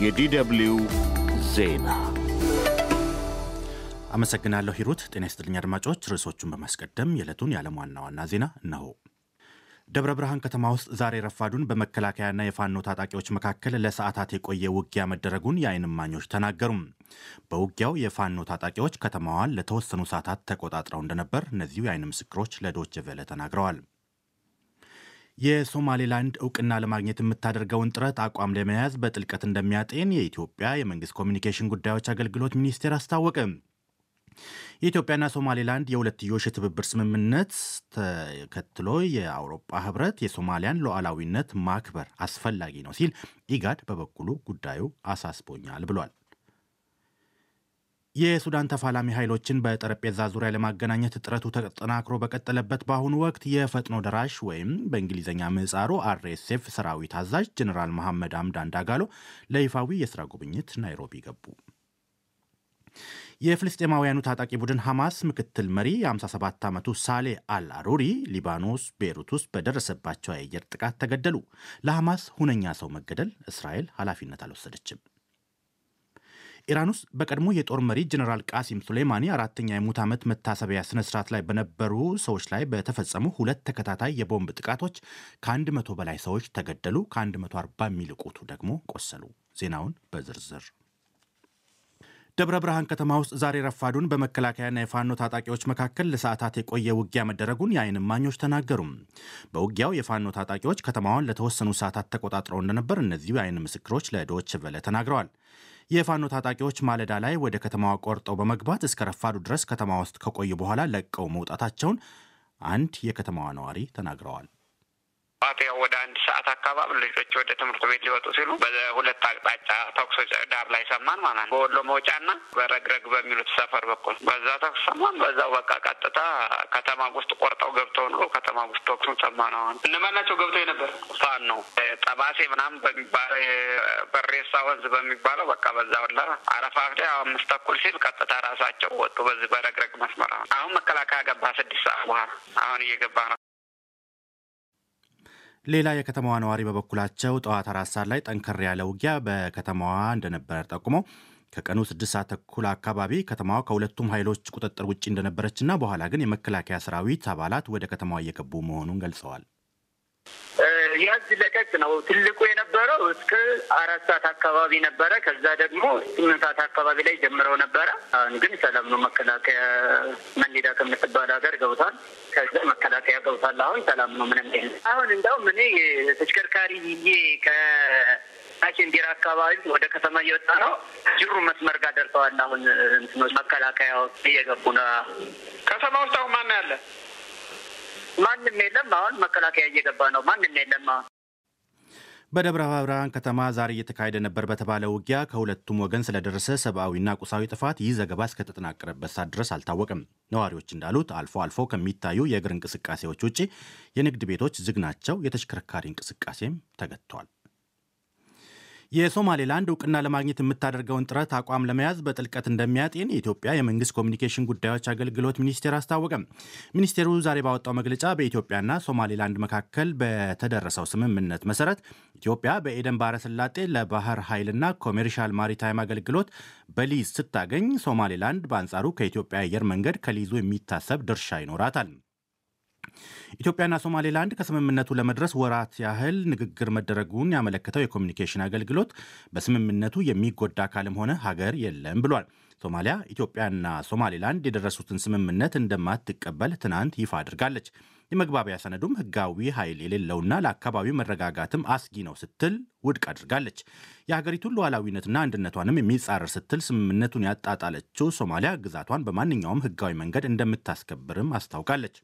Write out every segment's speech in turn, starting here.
የዲደብሊው ዜና አመሰግናለሁ ሂሩት። ጤና ይስጥልኝ አድማጮች። ርዕሶቹን በማስቀደም የዕለቱን የዓለም ዋና ዋና ዜና እነሆ። ደብረ ብርሃን ከተማ ውስጥ ዛሬ ረፋዱን በመከላከያና የፋኖ ታጣቂዎች መካከል ለሰዓታት የቆየ ውጊያ መደረጉን የዓይን እማኞች ተናገሩም። በውጊያው የፋኖ ታጣቂዎች ከተማዋን ለተወሰኑ ሰዓታት ተቆጣጥረው እንደነበር እነዚሁ የዓይን ምስክሮች ለዶይቼ ቬለ ተናግረዋል። የሶማሌላንድ እውቅና ለማግኘት የምታደርገውን ጥረት አቋም ለመያዝ በጥልቀት እንደሚያጤን የኢትዮጵያ የመንግስት ኮሚኒኬሽን ጉዳዮች አገልግሎት ሚኒስቴር አስታወቀ። የኢትዮጵያና ሶማሌላንድ የሁለትዮሽ የትብብር ስምምነት ተከትሎ የአውሮፓ ህብረት የሶማሊያን ሉዓላዊነት ማክበር አስፈላጊ ነው ሲል ኢጋድ በበኩሉ ጉዳዩ አሳስቦኛል ብሏል። የሱዳን ተፋላሚ ኃይሎችን በጠረጴዛ ዙሪያ ለማገናኘት ጥረቱ ተጠናክሮ በቀጠለበት በአሁኑ ወቅት የፈጥኖ ደራሽ ወይም በእንግሊዝኛ ምህጻሩ RSF ሰራዊት አዛዥ ጀኔራል መሐመድ ሐምዳን ዳጋሎ ለይፋዊ የሥራ ጉብኝት ናይሮቢ ገቡ። የፍልስጤማውያኑ ታጣቂ ቡድን ሐማስ ምክትል መሪ የ57 ዓመቱ ሳሌ አል አሩሪ ሊባኖስ ቤሩት ውስጥ በደረሰባቸው የአየር ጥቃት ተገደሉ። ለሐማስ ሁነኛ ሰው መገደል እስራኤል ኃላፊነት አልወሰደችም። ኢራን ውስጥ በቀድሞ የጦር መሪ ጀኔራል ቃሲም ሱሌማኒ አራተኛ የሙት ዓመት መታሰቢያ ስነ ስርዓት ላይ በነበሩ ሰዎች ላይ በተፈጸሙ ሁለት ተከታታይ የቦምብ ጥቃቶች ከአንድ መቶ በላይ ሰዎች ተገደሉ፣ ከ140 የሚልቁቱ ደግሞ ቆሰሉ። ዜናውን በዝርዝር ደብረ ብርሃን ከተማ ውስጥ ዛሬ ረፋዱን በመከላከያና የፋኖ ታጣቂዎች መካከል ለሰዓታት የቆየ ውጊያ መደረጉን የዓይን እማኞች ተናገሩ። በውጊያው የፋኖ ታጣቂዎች ከተማዋን ለተወሰኑ ሰዓታት ተቆጣጥረው እንደነበር እነዚሁ የዓይን ምስክሮች ለዶይቼ ቬለ ተናግረዋል። የፋኖ ታጣቂዎች ማለዳ ላይ ወደ ከተማዋ ቆርጠው በመግባት እስከ ረፋዱ ድረስ ከተማ ውስጥ ከቆዩ በኋላ ለቀው መውጣታቸውን አንድ የከተማዋ ነዋሪ ተናግረዋል። ያው ሰዓት አካባቢ ልጆች ወደ ትምህርት ቤት ሊወጡ ሲሉ በሁለት አቅጣጫ ተኩሶች ዳር ላይ ሰማን ማለት ነው። በወሎ መውጫና በረግረግ በሚሉት ሰፈር በኩል በዛ ተኩስ ሰማን። በዛው በቃ ቀጥታ ከተማ ውስጥ ቆርጠው ገብተው ነው ከተማ ውስጥ ተኩሱን ሰማን። አሁን እነማን ገብተው የነበር? ፋን ነው ጠባሴ ምናምን በሚባለው በሬሳ ወንዝ በሚባለው በቃ በዛ ሁላ አረፋ ላይ አምስት ተኩል ሲል ቀጥታ ራሳቸው ወጡ። በዚህ በረግረግ መስመር አሁን መከላከያ ገባ ስድስት ሰዓት በኋላ አሁን እየገባ ነው። ሌላ የከተማዋ ነዋሪ በበኩላቸው ጠዋት አራት ሰዓት ላይ ጠንከር ያለ ውጊያ በከተማዋ እንደነበረ ጠቁመው ከቀኑ ስድስት ሰዓት ተኩል አካባቢ ከተማዋ ከሁለቱም ኃይሎች ቁጥጥር ውጭ እንደነበረችና በኋላ ግን የመከላከያ ሰራዊት አባላት ወደ ከተማዋ እየገቡ መሆኑን ገልጸዋል። ያዝ ለቀቅ ነው። ትልቁ የነበረው እስከ አራት ሰዓት አካባቢ ነበረ። ከዛ ደግሞ ስምንት ሰዓት አካባቢ ላይ ጀምረው ነበረ። አሁን ግን ሰላም ነው። መከላከያ መኒዳ ከምትባል ሀገር ገብቷል። ከዛ መከላከያ ገብቷል። አሁን ሰላም ነው። ምንም አሁን እንደውም እኔ ተሽከርካሪ ይዤ ከአሸንዲራ አካባቢ ወደ ከተማ እየወጣ ነው። ጅሩ መስመር ጋር ደርሰዋል። አሁን እንትኖች መከላከያ እየገቡ ነው። ከተማ ውስጥ አሁን ማን ያለ? ማንም የለም። አሁን መከላከያ እየገባ ነው። ማንም የለም። አሁን በደብረ ብርሃን ከተማ ዛሬ እየተካሄደ ነበር በተባለ ውጊያ ከሁለቱም ወገን ስለደረሰ ሰብአዊና ቁሳዊ ጥፋት ይህ ዘገባ እስከተጠናቀረበት ሰዓት ድረስ አልታወቅም። ነዋሪዎች እንዳሉት አልፎ አልፎ ከሚታዩ የእግር እንቅስቃሴዎች ውጭ የንግድ ቤቶች ዝግ ናቸው። የተሽከርካሪ እንቅስቃሴም ተገጥቷል። የሶማሌላንድ እውቅና ለማግኘት የምታደርገውን ጥረት አቋም ለመያዝ በጥልቀት እንደሚያጤን የኢትዮጵያ የመንግስት ኮሚኒኬሽን ጉዳዮች አገልግሎት ሚኒስቴር አስታወቀ። ሚኒስቴሩ ዛሬ ባወጣው መግለጫ በኢትዮጵያና ሶማሌላንድ መካከል በተደረሰው ስምምነት መሰረት ኢትዮጵያ በኤደን ባህረ ሰላጤ ለባህር ኃይልና commercial maritime አገልግሎት በሊዝ ስታገኝ፣ ሶማሌላንድ በአንጻሩ ከኢትዮጵያ አየር መንገድ ከሊዙ የሚታሰብ ድርሻ ይኖራታል። ኢትዮጵያና ሶማሌላንድ ከስምምነቱ ለመድረስ ወራት ያህል ንግግር መደረጉን ያመለከተው የኮሚኒኬሽን አገልግሎት በስምምነቱ የሚጎዳ አካልም ሆነ ሀገር የለም ብሏል። ሶማሊያ ኢትዮጵያና ሶማሌላንድ የደረሱትን ስምምነት እንደማትቀበል ትናንት ይፋ አድርጋለች። የመግባቢያ ሰነዱም ሕጋዊ ኃይል የሌለውና ለአካባቢው መረጋጋትም አስጊ ነው ስትል ውድቅ አድርጋለች። የሀገሪቱን ሉዓላዊነትና አንድነቷንም የሚጻረር ስትል ስምምነቱን ያጣጣለችው ሶማሊያ ግዛቷን በማንኛውም ሕጋዊ መንገድ እንደምታስከብርም አስታውቃለች።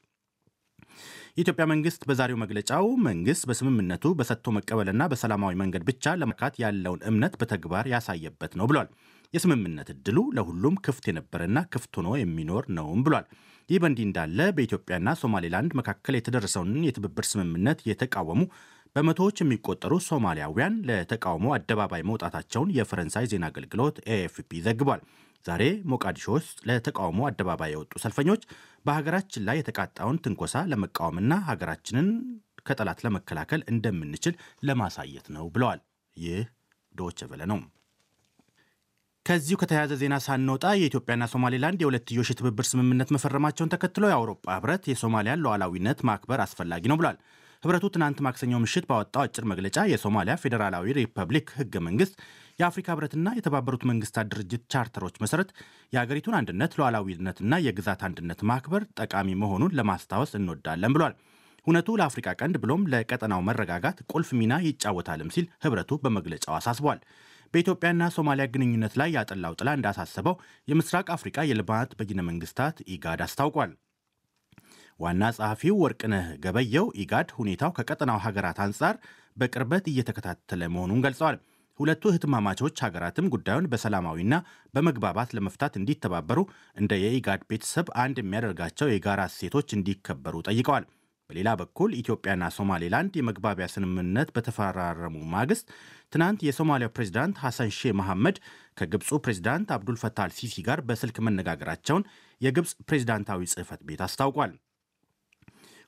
የኢትዮጵያ መንግስት በዛሬው መግለጫው መንግስት በስምምነቱ በሰጥቶ መቀበልና በሰላማዊ መንገድ ብቻ ለመካት ያለውን እምነት በተግባር ያሳየበት ነው ብሏል። የስምምነት እድሉ ለሁሉም ክፍት የነበረና ክፍት ሆኖ የሚኖር ነውም ብሏል። ይህ በእንዲህ እንዳለ በኢትዮጵያና ሶማሌላንድ መካከል የተደረሰውን የትብብር ስምምነት የተቃወሙ በመቶዎች የሚቆጠሩ ሶማሊያውያን ለተቃውሞ አደባባይ መውጣታቸውን የፈረንሳይ ዜና አገልግሎት ኤኤፍፒ ዘግቧል። ዛሬ ሞቃዲሾ ውስጥ ለተቃውሞ አደባባይ የወጡ ሰልፈኞች በሀገራችን ላይ የተቃጣውን ትንኮሳ ለመቃወምና ሀገራችንን ከጠላት ለመከላከል እንደምንችል ለማሳየት ነው ብለዋል። ይህ ዶቼ ቬለ ነው። ከዚሁ ከተያያዘ ዜና ሳንወጣ የኢትዮጵያና ሶማሌላንድ የሁለትዮሽ የትብብር ስምምነት መፈረማቸውን ተከትሎ የአውሮፓ ህብረት የሶማሊያን ሉዓላዊነት ማክበር አስፈላጊ ነው ብሏል። ህብረቱ ትናንት ማክሰኞ ምሽት ባወጣው አጭር መግለጫ የሶማሊያ ፌዴራላዊ ሪፐብሊክ ህገ መንግስት የአፍሪካ ህብረትና የተባበሩት መንግስታት ድርጅት ቻርተሮች መሰረት የአገሪቱን አንድነት ሉዓላዊነትና የግዛት አንድነት ማክበር ጠቃሚ መሆኑን ለማስታወስ እንወዳለን ብሏል። እውነቱ ለአፍሪካ ቀንድ ብሎም ለቀጠናው መረጋጋት ቁልፍ ሚና ይጫወታልም ሲል ህብረቱ በመግለጫው አሳስቧል። በኢትዮጵያና ሶማሊያ ግንኙነት ላይ ያጠላው ጥላ እንዳሳሰበው የምስራቅ አፍሪካ የልማት በይነ መንግስታት ኢጋድ አስታውቋል። ዋና ጸሐፊው ወርቅነህ ገበየው ኢጋድ ሁኔታው ከቀጠናው ሀገራት አንጻር በቅርበት እየተከታተለ መሆኑን ገልጸዋል። ሁለቱ እህትማማቾች ሀገራትም ጉዳዩን በሰላማዊና በመግባባት ለመፍታት እንዲተባበሩ እንደ የኢጋድ ቤተሰብ አንድ የሚያደርጋቸው የጋራ እሴቶች እንዲከበሩ ጠይቀዋል። በሌላ በኩል ኢትዮጵያና ሶማሌላንድ የመግባቢያ ስምምነት በተፈራረሙ ማግስት ትናንት የሶማሊያው ፕሬዚዳንት ሐሰን ሼህ መሐመድ ከግብፁ ፕሬዚዳንት አብዱልፈታህ አልሲሲ ጋር በስልክ መነጋገራቸውን የግብፅ ፕሬዚዳንታዊ ጽህፈት ቤት አስታውቋል።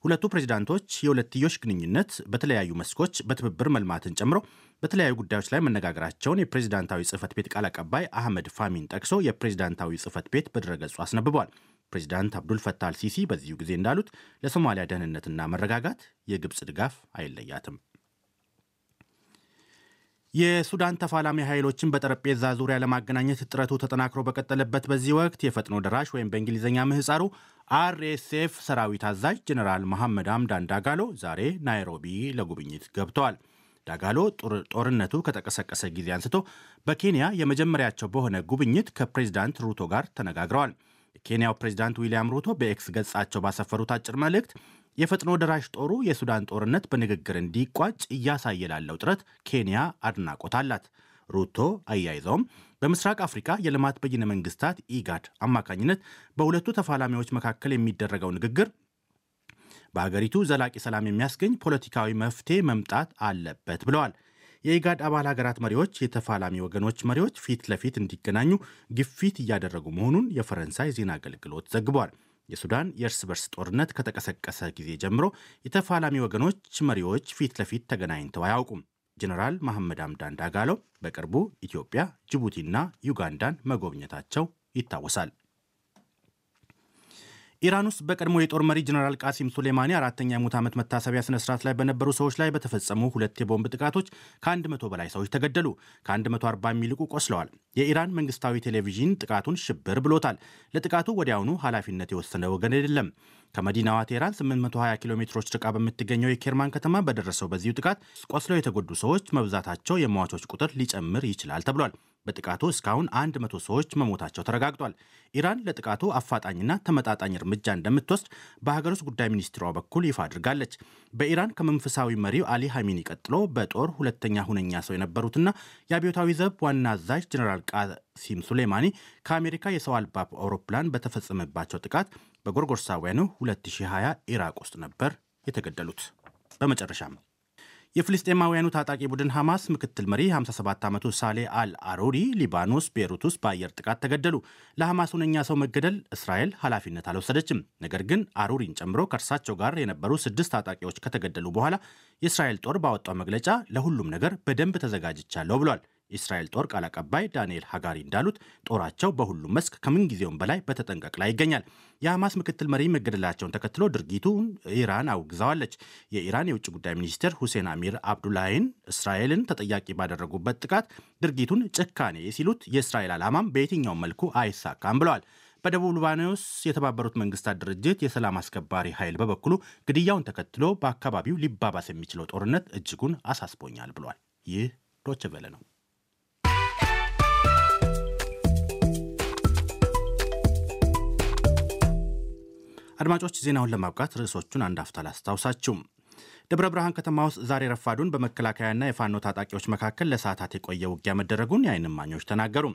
ሁለቱ ፕሬዚዳንቶች የሁለትዮሽ ግንኙነት በተለያዩ መስኮች በትብብር መልማትን ጨምሮ በተለያዩ ጉዳዮች ላይ መነጋገራቸውን የፕሬዚዳንታዊ ጽህፈት ቤት ቃል አቀባይ አህመድ ፋሚን ጠቅሶ የፕሬዚዳንታዊ ጽህፈት ቤት በድረገጹ አስነብቧል። ፕሬዚዳንት አብዱል ፈታህ አልሲሲ በዚሁ ጊዜ እንዳሉት ለሶማሊያ ደህንነትና መረጋጋት የግብፅ ድጋፍ አይለያትም። የሱዳን ተፋላሚ ኃይሎችን በጠረጴዛ ዙሪያ ለማገናኘት ጥረቱ ተጠናክሮ በቀጠለበት በዚህ ወቅት የፈጥኖ ደራሽ ወይም በእንግሊዝኛ ምህፃሩ RSF ሰራዊት አዛዥ ጀኔራል መሐመድ ሐምዳን ዳጋሎ ዛሬ ናይሮቢ ለጉብኝት ገብተዋል። ዳጋሎ ጦርነቱ ከተቀሰቀሰ ጊዜ አንስቶ በኬንያ የመጀመሪያቸው በሆነ ጉብኝት ከፕሬዚዳንት ሩቶ ጋር ተነጋግረዋል። የኬንያው ፕሬዚዳንት ዊልያም ሩቶ በኤክስ ገጻቸው ባሰፈሩት አጭር መልእክት የፈጥኖ ደራሽ ጦሩ የሱዳን ጦርነት በንግግር እንዲቋጭ እያሳየ ላለው ጥረት ኬንያ አድናቆት አላት። ሩቶ አያይዘውም በምስራቅ አፍሪካ የልማት በይነ መንግስታት ኢጋድ አማካኝነት በሁለቱ ተፋላሚዎች መካከል የሚደረገው ንግግር በሀገሪቱ ዘላቂ ሰላም የሚያስገኝ ፖለቲካዊ መፍትሄ መምጣት አለበት ብለዋል። የኢጋድ አባል ሀገራት መሪዎች የተፋላሚ ወገኖች መሪዎች ፊት ለፊት እንዲገናኙ ግፊት እያደረጉ መሆኑን የፈረንሳይ ዜና አገልግሎት ዘግቧል። የሱዳን የእርስ በርስ ጦርነት ከተቀሰቀሰ ጊዜ ጀምሮ የተፋላሚ ወገኖች መሪዎች ፊት ለፊት ተገናኝተው አያውቁም። ጀኔራል መሐመድ አምዳን ዳጋሎ በቅርቡ ኢትዮጵያ፣ ጅቡቲና ዩጋንዳን መጎብኘታቸው ይታወሳል። ኢራን ውስጥ በቀድሞ የጦር መሪ ጀነራል ቃሲም ሱሌማኒ አራተኛ የሙት ዓመት መታሰቢያ ስነ ስርዓት ላይ በነበሩ ሰዎች ላይ በተፈጸሙ ሁለት የቦምብ ጥቃቶች ከ100 በላይ ሰዎች ተገደሉ፣ ከ140 የሚልቁ ቆስለዋል። የኢራን መንግስታዊ ቴሌቪዥን ጥቃቱን ሽብር ብሎታል። ለጥቃቱ ወዲያውኑ ኃላፊነት የወሰነ ወገን የለም። ከመዲናዋ ቴህራን 820 ኪሎ ሜትሮች ርቃ በምትገኘው የኬርማን ከተማ በደረሰው በዚሁ ጥቃት ቆስለው የተጎዱ ሰዎች መብዛታቸው የሟቾች ቁጥር ሊጨምር ይችላል ተብሏል። በጥቃቱ እስካሁን 100 ሰዎች መሞታቸው ተረጋግጧል። ኢራን ለጥቃቱ አፋጣኝና ተመጣጣኝ እርምጃ እንደምትወስድ በሀገር ውስጥ ጉዳይ ሚኒስትሯ በኩል ይፋ አድርጋለች። በኢራን ከመንፈሳዊ መሪው አሊ ሐሚኒ ቀጥሎ በጦር ሁለተኛ ሁነኛ ሰው የነበሩትና የአብዮታዊ ዘብ ዋና አዛዥ ጀኔራል ቃሲም ሱሌማኒ ከአሜሪካ የሰው አልባ አውሮፕላን በተፈጸመባቸው ጥቃት በጎርጎርሳውያኑ 2020 ኢራቅ ውስጥ ነበር የተገደሉት። በመጨረሻም የፍልስጤማውያኑ ታጣቂ ቡድን ሐማስ ምክትል መሪ 57 ዓመቱ ሳሌ አል አሩሪ ሊባኖስ ቤሩት ውስጥ በአየር ጥቃት ተገደሉ። ለሐማስ ሁነኛ ሰው መገደል እስራኤል ኃላፊነት አልወሰደችም። ነገር ግን አሩሪን ጨምሮ ከእርሳቸው ጋር የነበሩ ስድስት ታጣቂዎች ከተገደሉ በኋላ የእስራኤል ጦር ባወጣው መግለጫ ለሁሉም ነገር በደንብ ተዘጋጅቻለሁ ብሏል። የእስራኤል ጦር ቃል አቀባይ ዳንኤል ሃጋሪ እንዳሉት ጦራቸው በሁሉም መስክ ከምንጊዜውም በላይ በተጠንቀቅ ላይ ይገኛል። የሐማስ ምክትል መሪ መገደላቸውን ተከትሎ ድርጊቱን ኢራን አውግዛዋለች። የኢራን የውጭ ጉዳይ ሚኒስትር ሁሴን አሚር አብዱላሂን እስራኤልን ተጠያቂ ባደረጉበት ጥቃት ድርጊቱን ጭካኔ ሲሉት የእስራኤል ዓላማም በየትኛውም መልኩ አይሳካም ብለዋል። በደቡብ ሊባኖስ የተባበሩት መንግስታት ድርጅት የሰላም አስከባሪ ኃይል በበኩሉ ግድያውን ተከትሎ በአካባቢው ሊባባስ የሚችለው ጦርነት እጅጉን አሳስቦኛል ብሏል። ይህ ዶቼ ቬለ ነው። አድማጮች ዜናውን ለማብቃት ርዕሶቹን አንድ አፍታ ላስታውሳችሁ። ደብረ ብርሃን ከተማ ውስጥ ዛሬ ረፋዱን በመከላከያና የፋኖ ታጣቂዎች መካከል ለሰዓታት የቆየ ውጊያ መደረጉን የዓይን እማኞች ተናገሩ።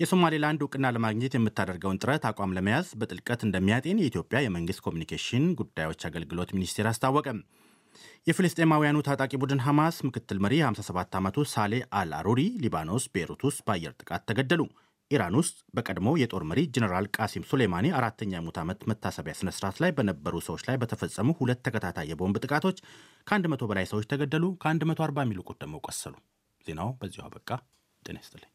የሶማሌላንድ እውቅና ለማግኘት የምታደርገውን ጥረት አቋም ለመያዝ በጥልቀት እንደሚያጤን የኢትዮጵያ የመንግስት ኮሚኒኬሽን ጉዳዮች አገልግሎት ሚኒስቴር አስታወቀ። የፍልስጤማውያኑ ታጣቂ ቡድን ሐማስ ምክትል መሪ 57 ዓመቱ ሳሌ አል አሩሪ ሊባኖስ ቤሩት ውስጥ በአየር ጥቃት ተገደሉ። ኢራን ውስጥ በቀድሞ የጦር መሪ ጀኔራል ቃሲም ሱሌማኒ አራተኛ የሙት ዓመት መታሰቢያ ስነ ስርዓት ላይ በነበሩ ሰዎች ላይ በተፈጸሙ ሁለት ተከታታይ የቦምብ ጥቃቶች ከ100 በላይ ሰዎች ተገደሉ፣ ከ140 የሚልቁት ደግሞ ቆሰሉ። ዜናው በዚሁ አበቃ። ጤና ይስጥልኝ።